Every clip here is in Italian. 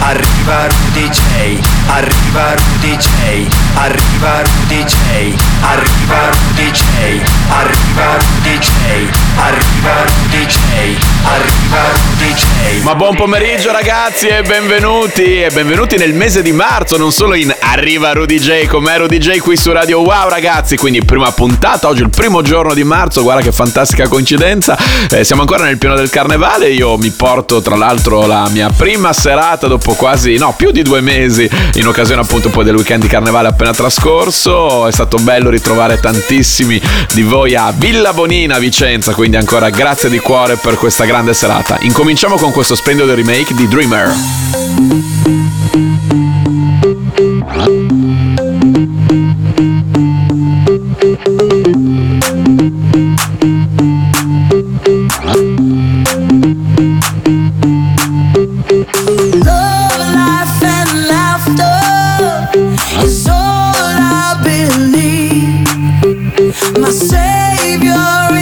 Arriva Rudy J. Arriva Rudy J. Arriva Rudy J. Arriva Rudy J. Arriva Rudy J. Arriva Rudy J. Arriva Rudy J. Ma buon pomeriggio ragazzi e benvenuti e benvenuti nel mese di marzo, non solo in Arriva Rudy J come Rudy J qui su Radio Wow ragazzi, quindi prima puntata, oggi il primo giorno di marzo, guarda che fantastica coincidenza, eh, siamo ancora nel pieno del carnevale, io mi porto tra l'altro la mia prima serata dopo quasi, no, più di due mesi in occasione appunto poi del weekend di carnevale appena trascorso, è stato bello ritrovare tantissimi di voi a Villa Bonina Vicenza, quindi ancora grazie di cuore per questa grande serata. Incominciamo con questo splendido remake di Dreamer. My savior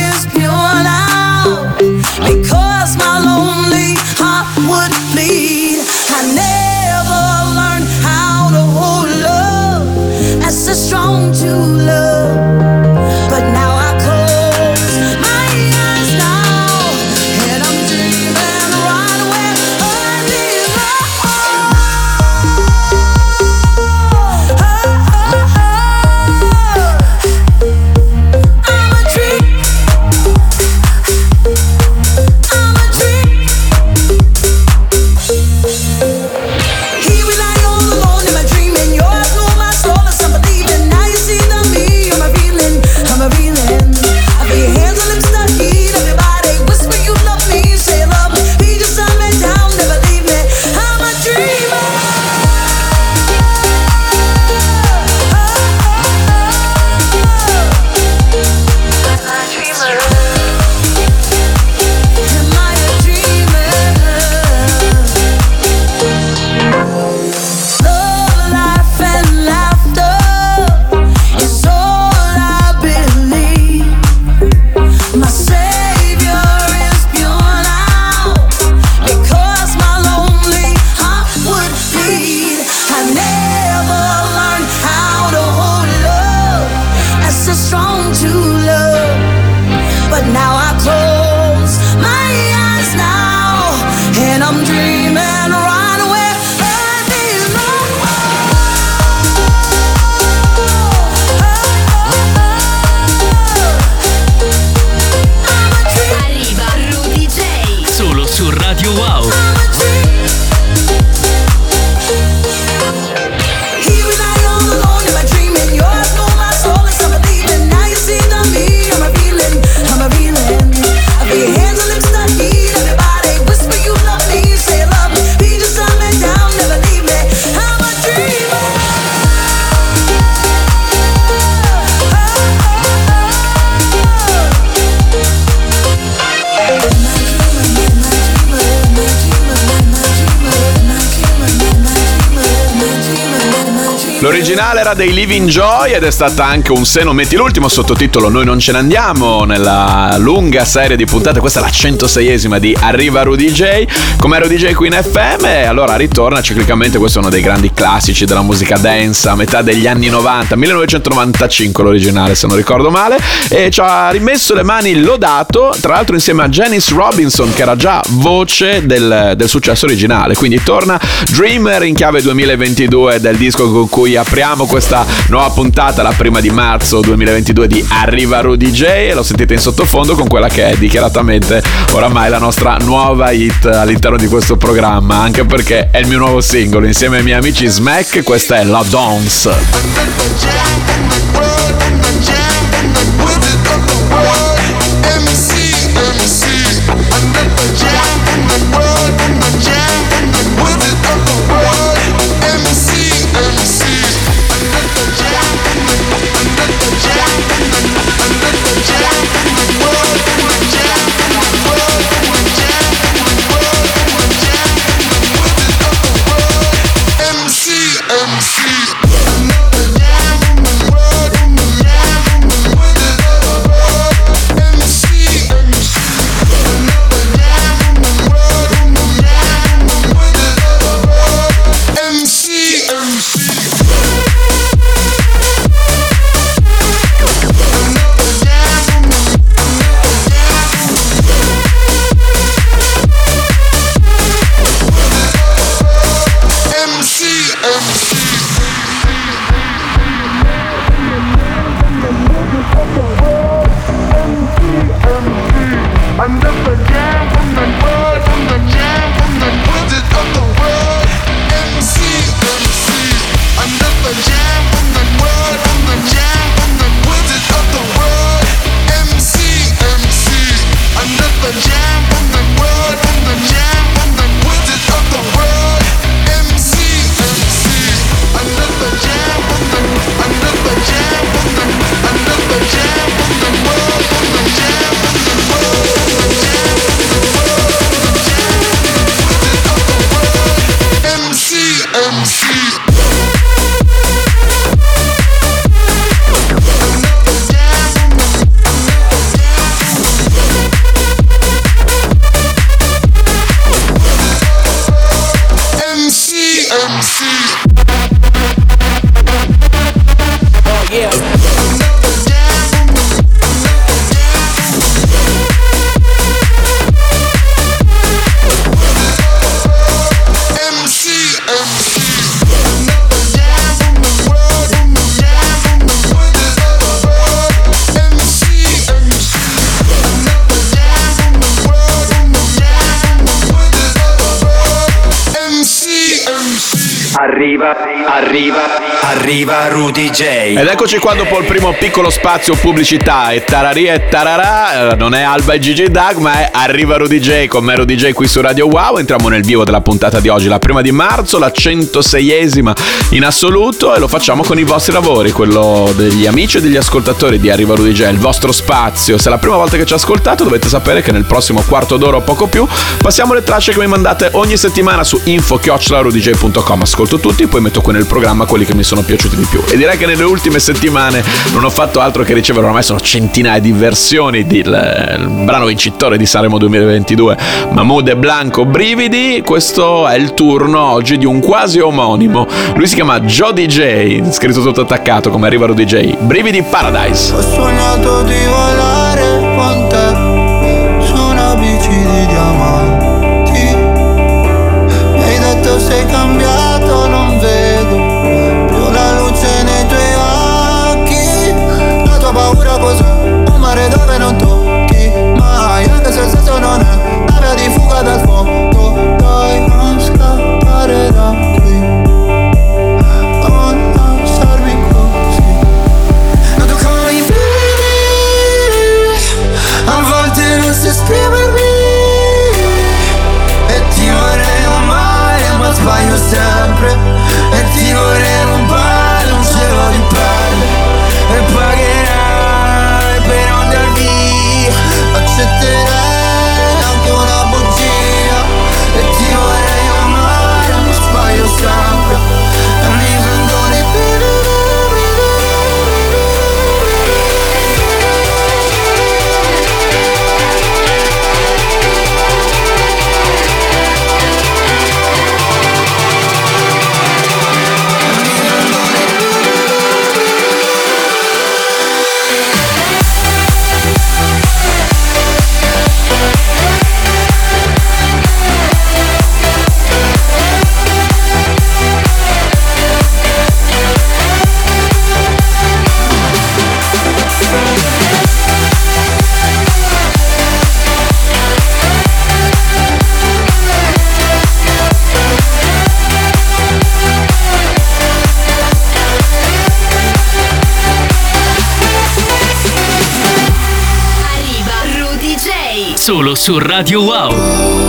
L'originale era dei Living Joy ed è stata anche un seno metti l'ultimo sottotitolo Noi non ce ne andiamo nella lunga serie di puntate, questa è la 106esima di Arriva Rudy J, come Rudy J qui in FM e allora ritorna ciclicamente, questo è uno dei grandi classici della musica dance a metà degli anni 90, 1995 l'originale se non ricordo male. E ci ha rimesso le mani lodato, tra l'altro insieme a Janice Robinson che era già voce del, del successo originale, quindi torna Dreamer in chiave 2022 del disco con cui apriamo questa nuova puntata, la prima di marzo 2022 di Arriva Rudy J e lo sentite in sottofondo con quella che è dichiaratamente oramai la nostra nuova hit all'interno di questo programma, anche perché è il mio nuovo singolo insieme ai miei amici Smack, questa è La Dance. Rudy J. Ed eccoci qua dopo il primo piccolo spazio pubblicità e tararì e tararà, eh, non è Alba e Gigi Dag ma è Arriva Rudy J con me Rudy J qui su Radio Wow, entriamo nel vivo della puntata di oggi, la prima di marzo, la 106esima in assoluto e lo facciamo con i vostri lavori, quello degli amici e degli ascoltatori di Arriva Rudy J, il vostro spazio. Se è la prima volta che ci ascoltate dovete sapere che nel prossimo quarto d'ora o poco più passiamo le tracce che mi mandate ogni settimana su info-rudj.com. Ascolto tutti, poi metto qui nel programma quelli che mi sono piaciuti di più. E direi che nelle ultime settimane non ho fatto altro che ricevere, ormai sono centinaia di versioni del brano vincitore di Sanremo 2022, Mahmood e Blanco Brividi. Questo è il turno oggi di un quasi omonimo. Lui si chiama Joe DJ, scritto tutto attaccato come arriva DJ. Brividi Paradise. Ho sognato di volare con te su una bici di diamanti. Mi hai detto sei cambiato, Solo su Radio Wow.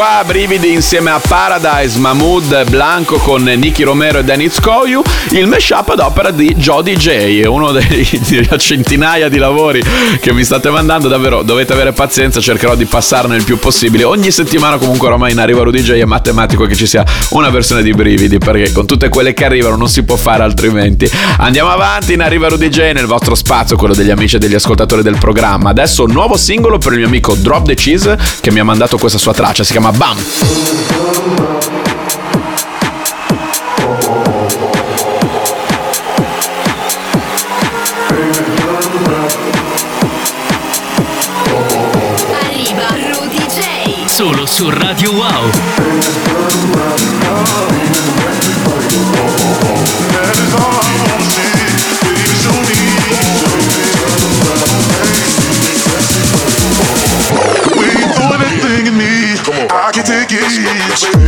Qua Brividi insieme a Paradise, Mahmood, Blanco con Nicky Romero e Dennis Koyu, il mashup ad opera di Joe DJ, uno dei, centinaia di lavori che mi state mandando, davvero dovete avere pazienza, cercherò di passarne il più possibile. Ogni settimana comunque ormai in arriva Rudy J è matematico che ci sia una versione di Brividi, perché con tutte quelle che arrivano non si può fare altrimenti. Andiamo avanti in arriva Rudy J nel vostro spazio, quello degli amici e degli ascoltatori del programma. Adesso nuovo singolo per il mio amico Drop the Cheese che mi ha mandato questa sua traccia, si chiama chiama BAM. Arriva Rudy J. Solo su Radio Wow. rocket to get.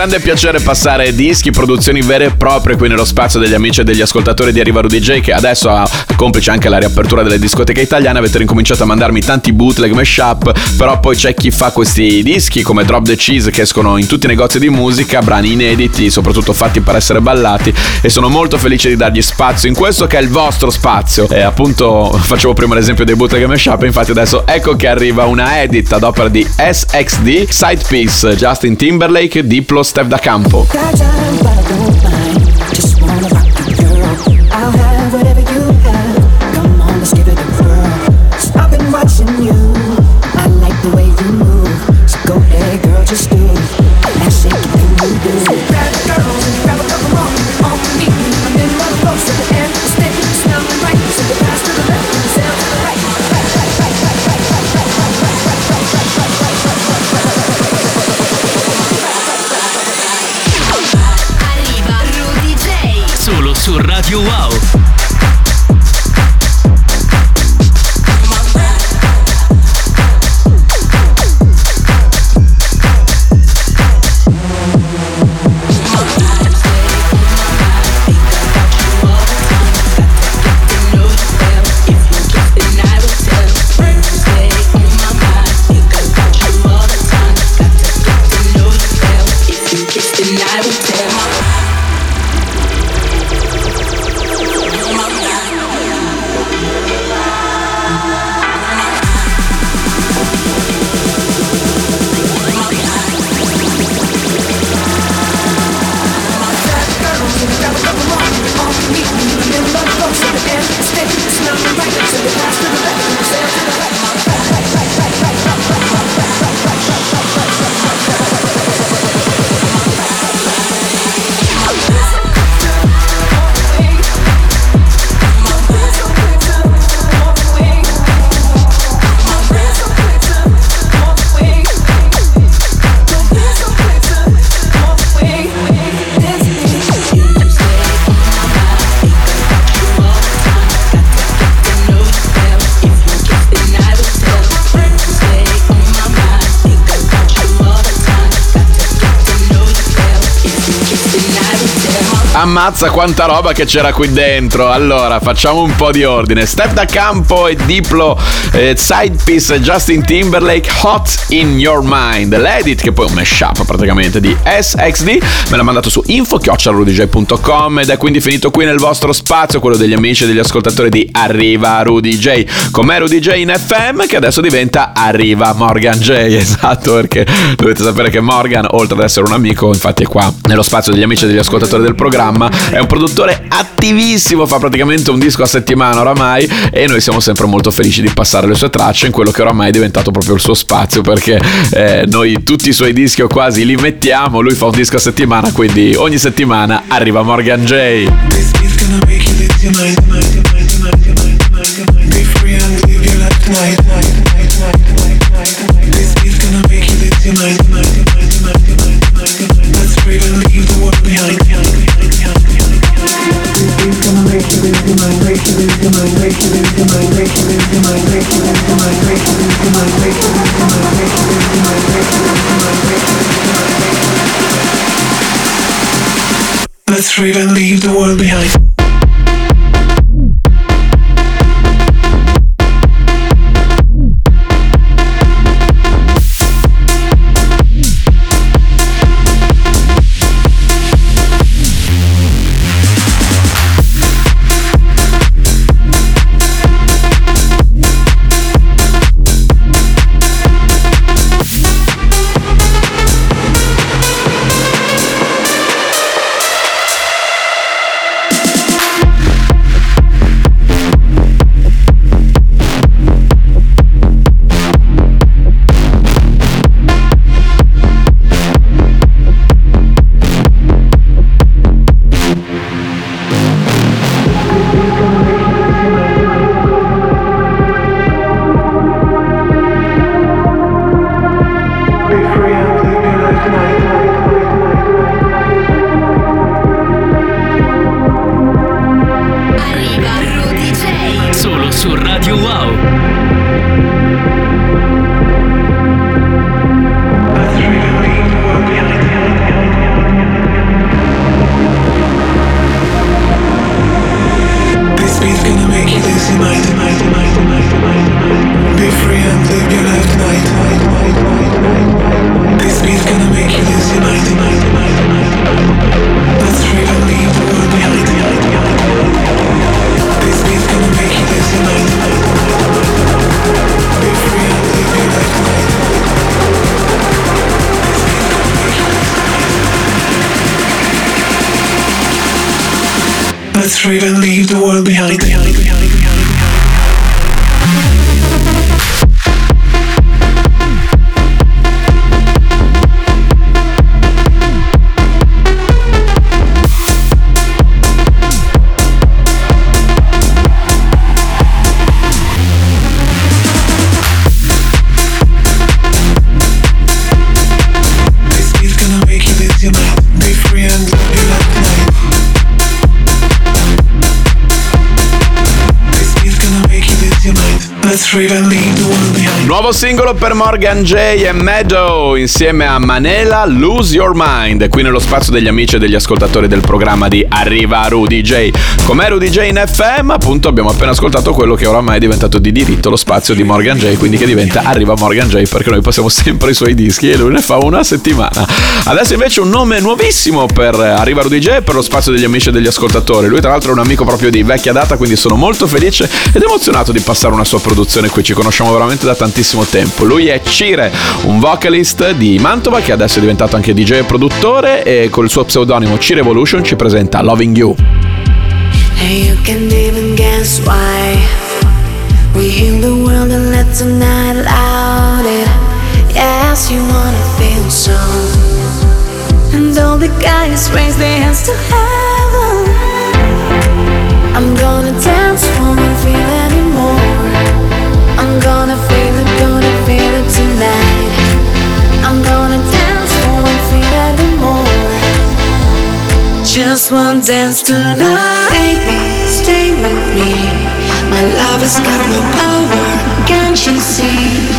grande piacere passare dischi, produzioni vere e proprie qui nello spazio degli amici e degli ascoltatori di Arrivaro DJ che adesso ha complice anche la riapertura delle discoteche italiane. Avete ricominciato a mandarmi tanti bootleg mashup però poi c'è chi fa questi dischi come Drop the Cheese che escono in tutti i negozi di musica brani inediti soprattutto fatti per essere ballati e sono molto felice di dargli spazio in questo che è il vostro spazio. E appunto facevo prima l'esempio dei bootleg mashup infatti adesso ecco che arriva una edit ad opera di SXD Side Piece, Justin Timberlake Diplos Steph da Campo. Ammazza quanta roba che c'era qui dentro. Allora, facciamo un po' di ordine. Step da campo e Diplo, eh, side piece Justin Timberlake, Hot in Your Mind. L'edit, che poi è un mashup praticamente di SXD, me l'ha mandato su info-rudj.com ed è quindi finito qui nel vostro spazio, quello degli amici e degli ascoltatori di Arriva Rudy J. Com'è Rudy J in FM, che adesso diventa Arriva Morgan J. Esatto, perché dovete sapere che Morgan, oltre ad essere un amico, infatti è qua nello spazio degli amici e degli ascoltatori del programma, è un produttore attivissimo, fa praticamente un disco a settimana oramai e noi siamo sempre molto felici di passare le sue tracce in quello che oramai è diventato proprio il suo spazio perché eh, noi tutti i suoi dischi o quasi li mettiamo, lui fa un disco a settimana, quindi ogni settimana arriva Morgan J. Tonight, tonight, tonight, tonight, tonight, tonight. Mind. Let's brave and leave the world behind, Let's rave and leave the world behind. Trivendino Nuovo singolo per Morgan J e Meadow insieme a Manela Lose Your Mind qui nello spazio degli amici e degli ascoltatori del programma di Arriva Rudy J. Com'è Rudy J in FM? Appunto abbiamo appena ascoltato quello che oramai è diventato di diritto lo spazio di Morgan J, quindi che diventa Arriva Morgan J perché noi passiamo sempre i suoi dischi e lui ne fa una settimana. Adesso invece un nome nuovissimo per Arriva Rudy J e per lo spazio degli amici e degli ascoltatori. Lui tra l'altro è un amico proprio di vecchia data, quindi sono molto felice ed emozionato di passare una sua produzione qui, ci conosciamo veramente da tantissimo tempo. Lui è Cire, un vocalist di Mantova che adesso è diventato anche DJ e produttore e col suo pseudonimo Cire Evolution ci presenta Loving You. And you can even guess why we heal the world and let the night out it. Yes, you wanna feel so. And all the guys raise their hands to heaven. Just one dance tonight, baby, stay with me. My love has got no power, can't you see?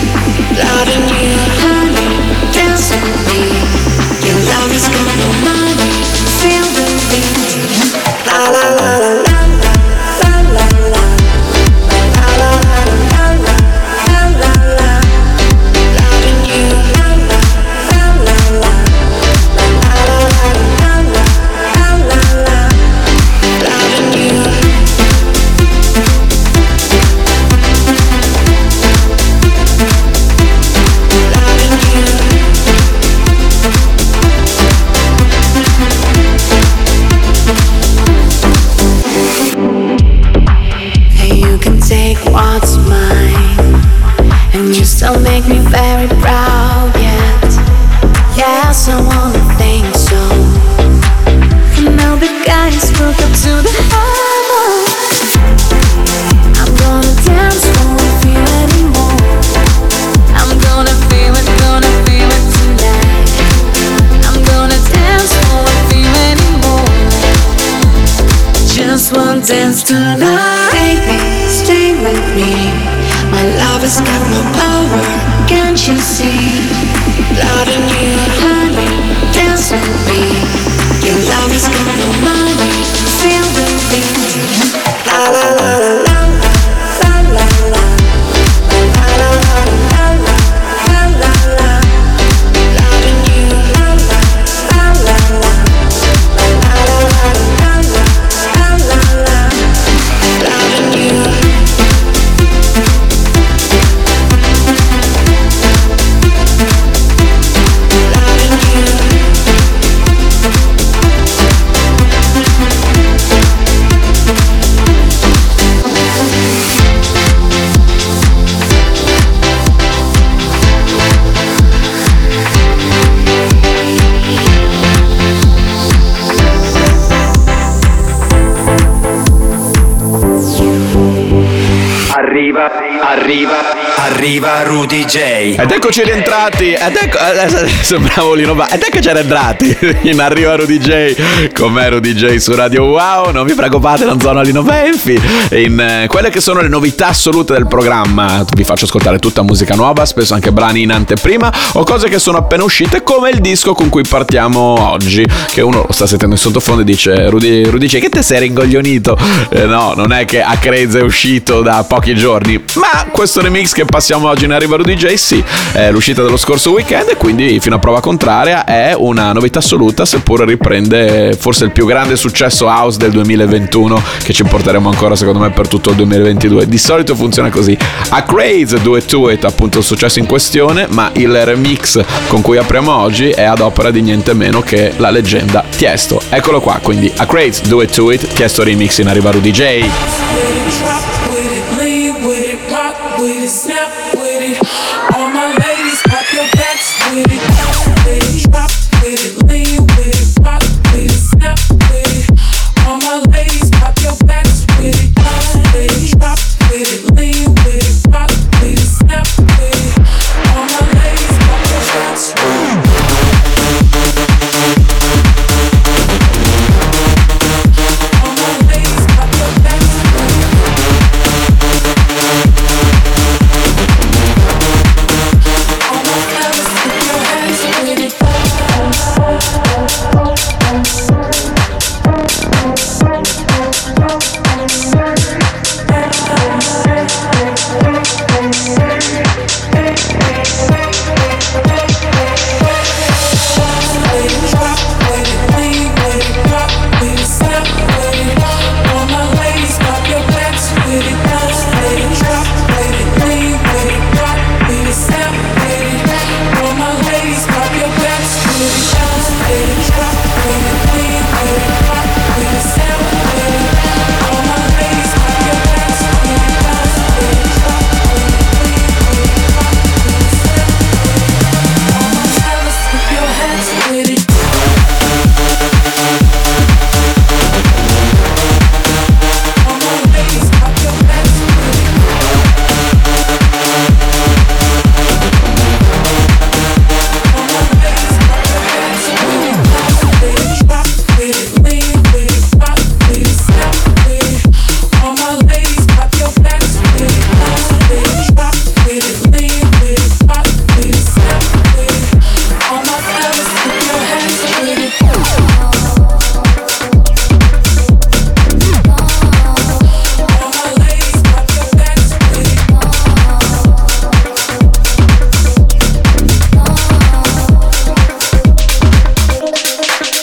Blood in you, honey, dance with me. Your love has got no money, Your love arriva Rudy J. Ed eccoci rientrati. Ed ecco. sembravo Lino Ba- Ed ecco ci rientrati. In arriva Rudy J. Con me Rudy J su Radio Wow. Non vi preoccupate, non sono Lino Benfi. In eh, quelle che sono le novità assolute del programma. Vi faccio ascoltare tutta musica nuova, spesso anche brani in anteprima o cose che sono appena uscite, come il disco con cui partiamo oggi. Che uno lo sta sentendo in sottofondo e dice: Rudy, Rudy J, che te sei ringoglionito? Eh, no, non è che a Crazy è uscito da pochi giorni. Ma questo remix che passiamo oggi in arriva Rudy J, sì, è l'uscita dello scorso weekend e quindi fino a prova contraria è una novità assoluta, seppur riprende forse il più grande successo house del 2021 che ci porteremo ancora secondo me per tutto il 2022. Di solito funziona così. A Craze Do It To It appunto il successo in questione, ma il remix con cui apriamo oggi è ad opera di niente meno che la leggenda Tiesto. Eccolo qua, quindi A Craze Do It To It, Tiesto remix in arriva Rudy J.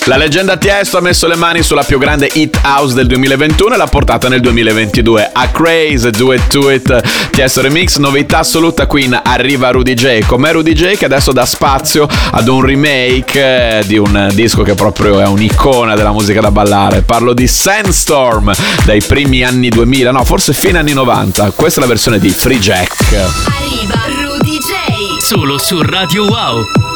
La leggenda Tiesto ha messo le mani sulla più grande hit house del 2021 e l'ha portata nel 2022. A Craze, Do It To It, Tiesto Remix, novità assoluta qui in Arriva Rudy J. Com'è Rudy J che adesso dà spazio ad un remake eh, di un disco che proprio è un'icona della musica da ballare. Parlo di Sandstorm dai primi anni 2000, no forse fine anni 90. Questa è la versione di Free Jack. Arriva Rudy J. Solo su Radio Wow.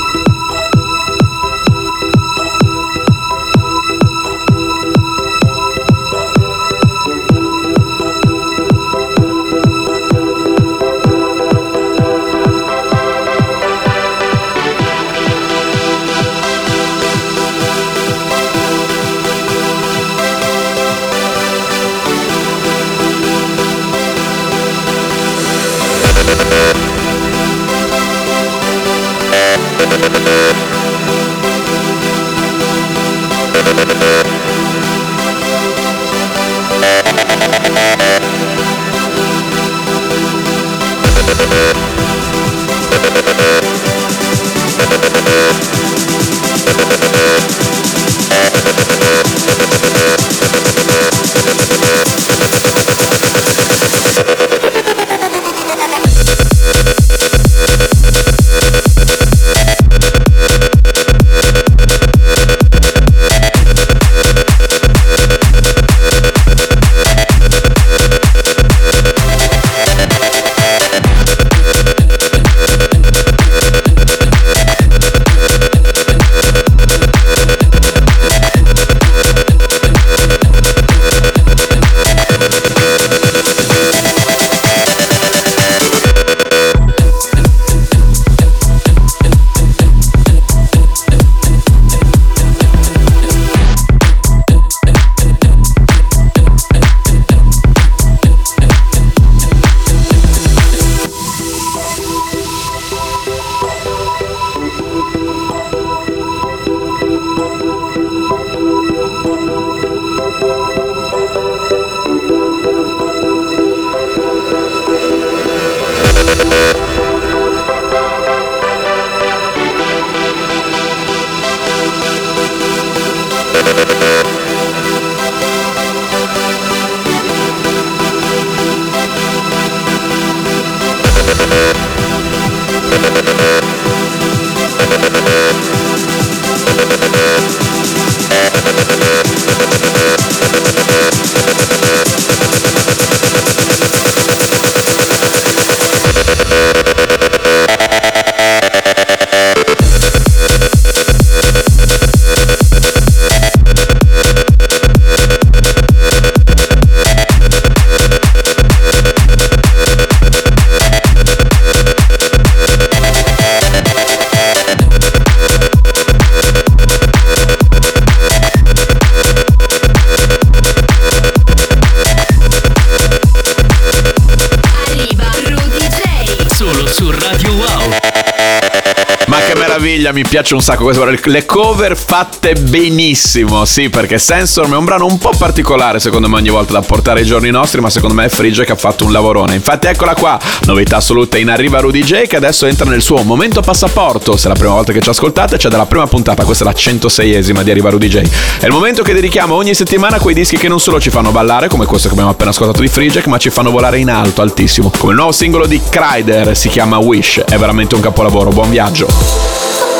Piace un sacco questo. guarda, Le cover fatte benissimo, sì, perché Sandstorm è un brano un po' particolare secondo me ogni volta da portare ai giorni nostri, ma secondo me Frigge che ha fatto un lavorone. Infatti eccola qua, novità assoluta in arriva Rudy J che adesso entra nel suo momento passaporto. Se è la prima volta che ci ascoltate, c'è dalla prima puntata, questa è la 106esima di Arriva Rudy J. È il momento che dedichiamo ogni settimana a quei dischi che non solo ci fanno ballare, come questo che abbiamo appena ascoltato di Frigge, ma ci fanno volare in alto, altissimo. Come il nuovo singolo di Kryder, si chiama Wish, è veramente un capolavoro, buon viaggio.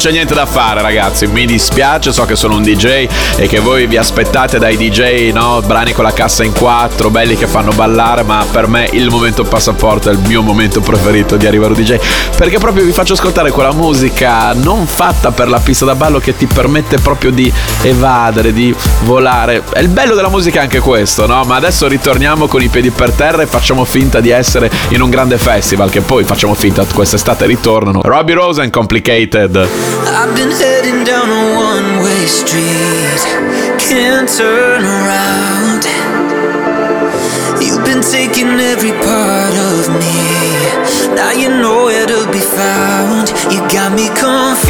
C'è niente da fare, ragazzi. Mi dispiace, so che sono un DJ e che voi vi aspettate dai DJ, no? Brani con la cassa in quattro, belli che fanno ballare, ma per me il momento passaporto è il mio momento preferito di Arrivaro DJ. Perché proprio vi faccio ascoltare quella musica non fatta per la pista da ballo che ti permette proprio di evadere, di volare. È il bello della musica anche questo, no? Ma adesso ritorniamo con i piedi per terra e facciamo finta di essere in un grande festival, che poi facciamo finta quest'estate ritornano. Robbie Rosen Complicated. I've been heading down a one way street, can't turn around. You've been taking every part of me, now you know where to be found. You got me confused,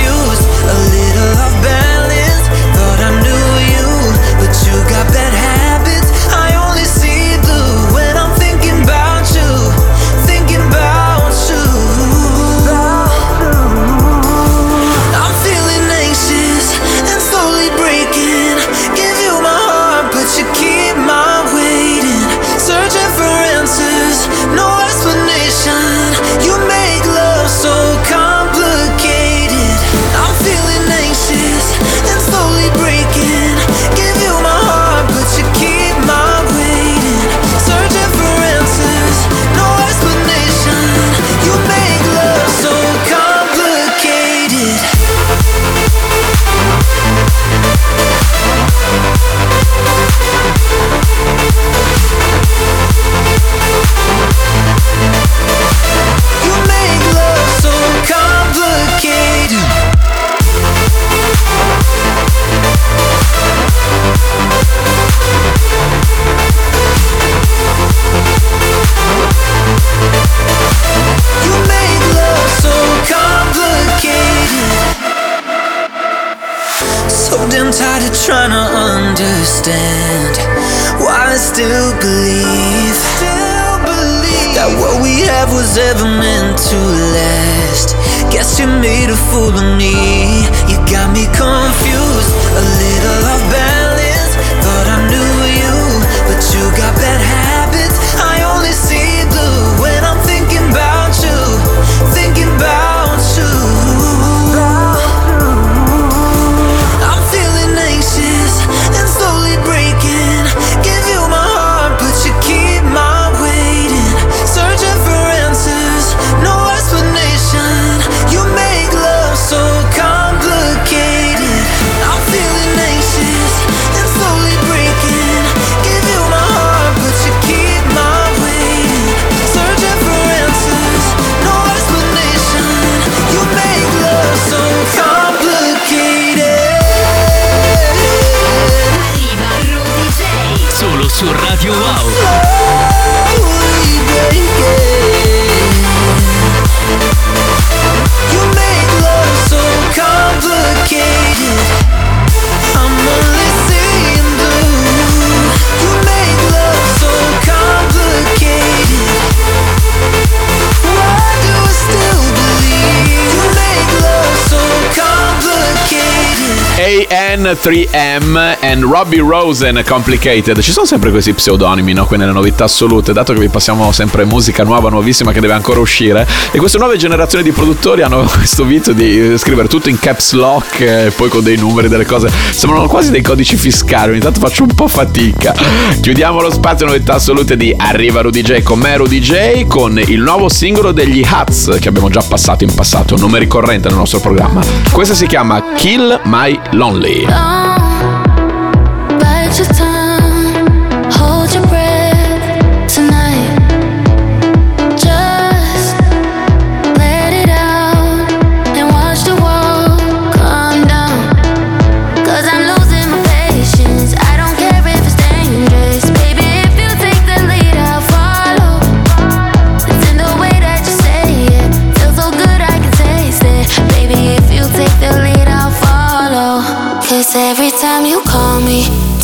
complicated. AN3M and Robbie Rosen Complicated. Ci sono sempre questi pseudonimi, no? Qui nelle novità assolute, dato che vi passiamo sempre musica nuova, nuovissima che deve ancora uscire. E queste nuove generazioni di produttori hanno questo vizio di scrivere tutto in caps lock e poi con dei numeri, delle cose. Sembrano quasi dei codici fiscali. Ogni tanto faccio un po' fatica. Chiudiamo lo spazio novità assolute di Arriva Rudy J con me Rudy J con il nuovo singolo degli Hats che abbiamo già passato in passato, un nome ricorrente nel nostro programma. Questa si chiama Kill My Lonely. long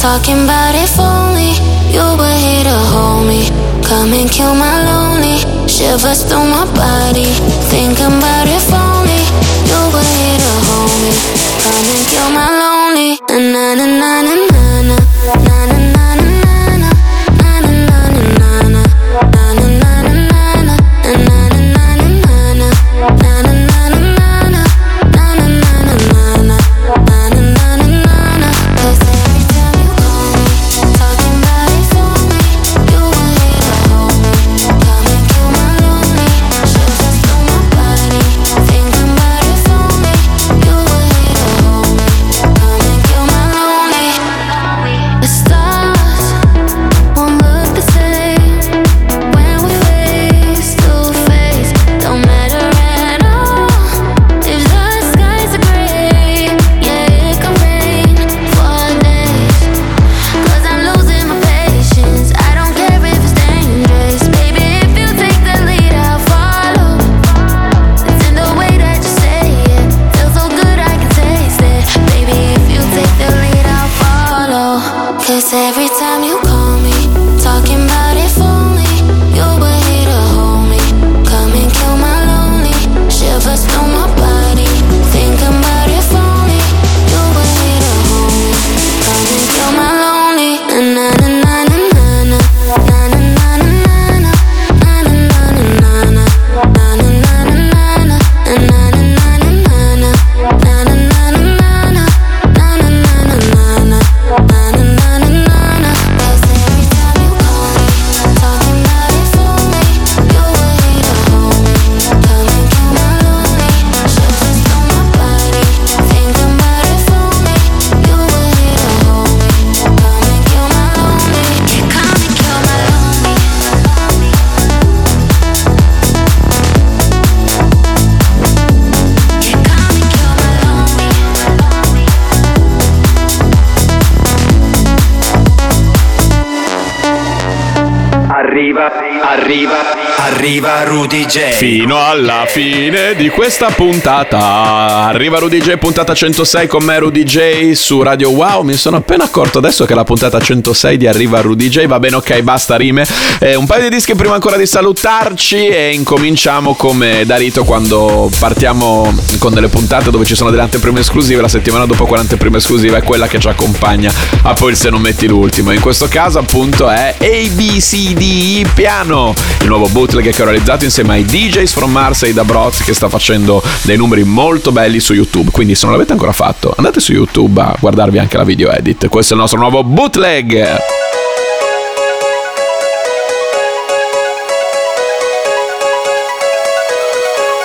talking about if only you were here to hold me. Come and kill my lonely shivers through my body. Thinking about if only you were here to hold me. Come and kill my lonely. Na na na na arriva, arriva Rudy J. Fino alla fine di questa puntata arriva Rudy J, puntata 106 con me Rudy J su Radio Wow. Mi sono appena accorto adesso che la puntata 106 di Arriva Rudy J. Va bene, ok, basta rime. Eh, un paio di dischi prima ancora di salutarci e incominciamo come da rito quando partiamo con delle puntate dove ci sono delle anteprime esclusive. La settimana dopo quelle anteprime esclusive è quella che ci accompagna a poi il se non metti l'ultimo. In questo caso appunto è ABCDE Piano, il nuovo bootleg che ho realizzato insieme ai DJs from Mars e da Broz che sta facendo dei numeri molto belli su YouTube. Quindi se non l'avete ancora fatto, andate su YouTube a guardarvi anche la video edit. Questo è il nostro nuovo bootleg.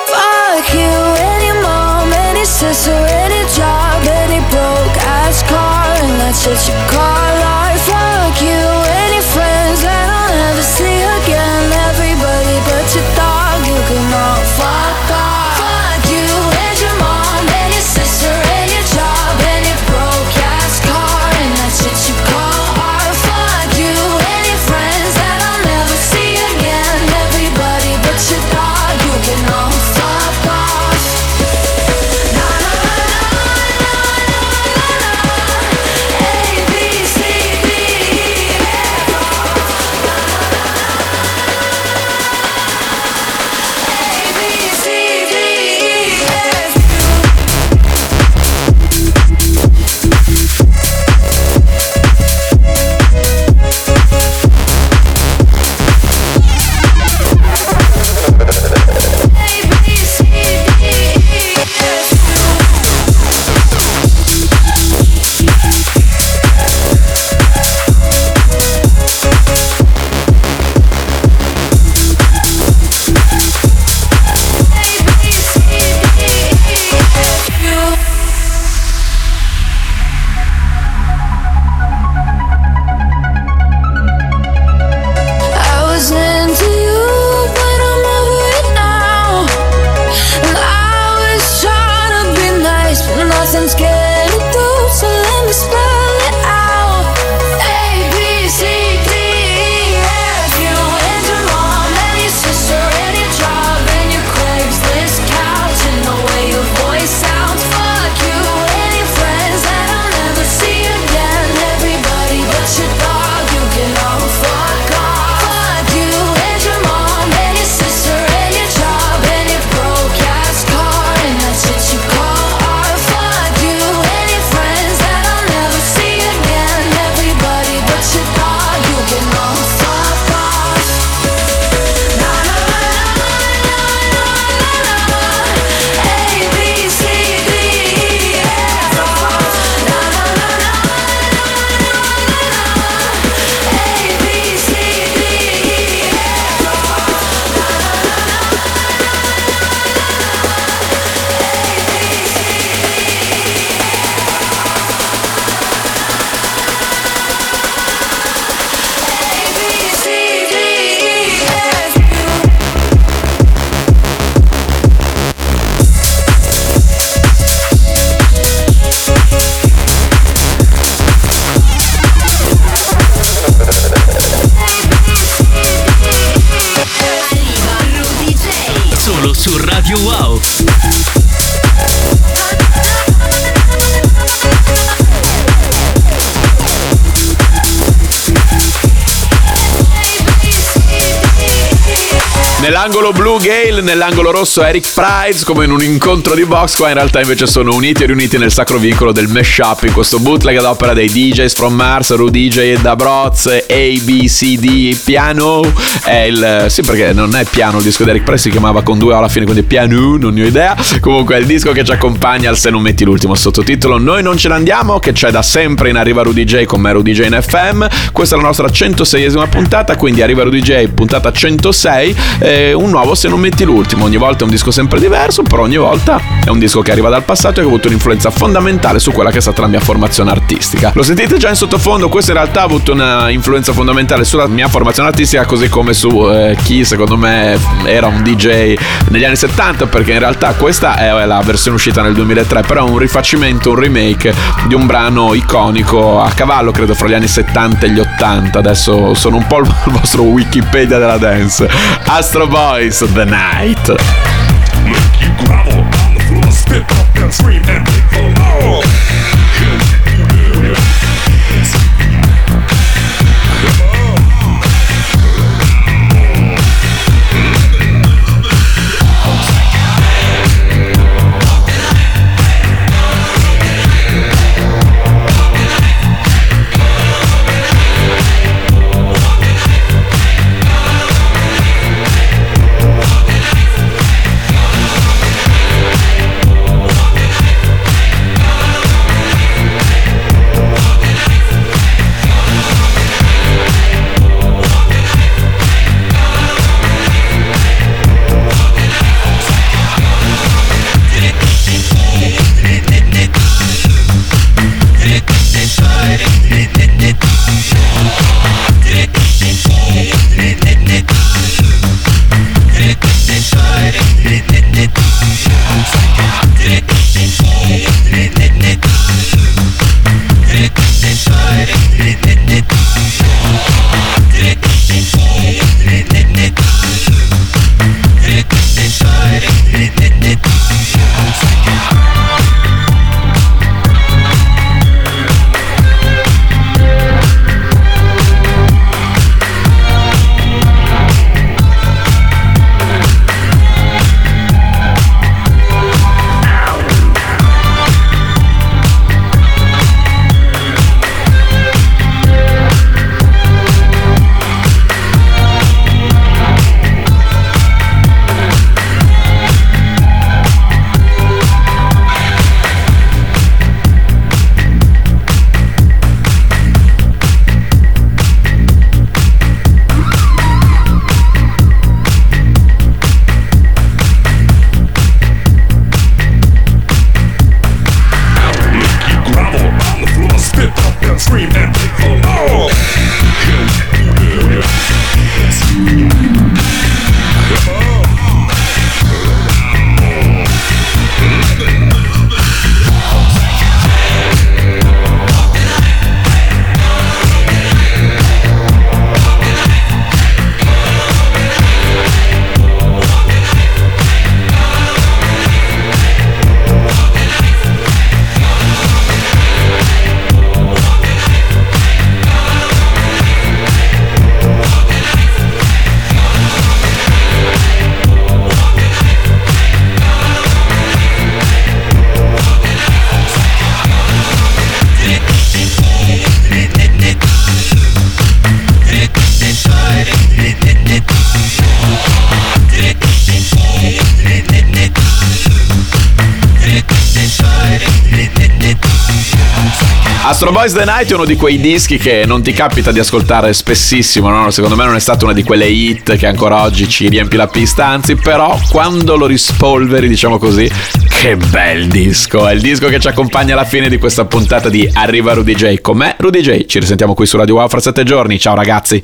Fuck you, Nell'angolo blu Gale, nell'angolo rosso Eric Prides, come in un incontro di box, qua in realtà invece sono uniti e riuniti nel sacro vincolo del mashup in questo bootleg ad opera dei DJs from Mars, Rudy DJ e da Broz, ABCD Piano. È il. Sì, perché non è piano il disco di Eric Prides, si chiamava con due O alla fine, quindi piano, non ne ho idea. Comunque è il disco che ci accompagna al Se non metti l'ultimo sottotitolo. Noi non ce ne andiamo, che c'è da sempre in Arriva Rudy J con me Rudy J in FM. Questa è la nostra 106esima puntata, quindi Arriva Rudy J, puntata 106. Eh, un nuovo se non metti l'ultimo. Ogni volta è un disco sempre diverso, però ogni volta è un disco che arriva dal passato e che ha avuto un'influenza fondamentale su quella che è stata la mia formazione artistica. Lo sentite già in sottofondo, questo in realtà ha avuto una influenza fondamentale sulla mia formazione artistica, così come su eh, chi secondo me era un DJ negli anni 70, perché in realtà questa è la versione uscita nel 2003, però è un rifacimento, un remake di un brano iconico a cavallo, credo, fra gli anni 70 e gli 80. Adesso sono un po' il vostro Wikipedia della dance. Astro Boys, of The Night. Make more. Boys The Night è uno di quei dischi che non ti capita di ascoltare spessissimo, no? secondo me non è stata una di quelle hit che ancora oggi ci riempie la pista, anzi però quando lo rispolveri, diciamo così, che bel disco, è il disco che ci accompagna alla fine di questa puntata di Arriva Rudy J. Con me Rudy J, ci risentiamo qui su Radio Wow fra sette giorni, ciao ragazzi!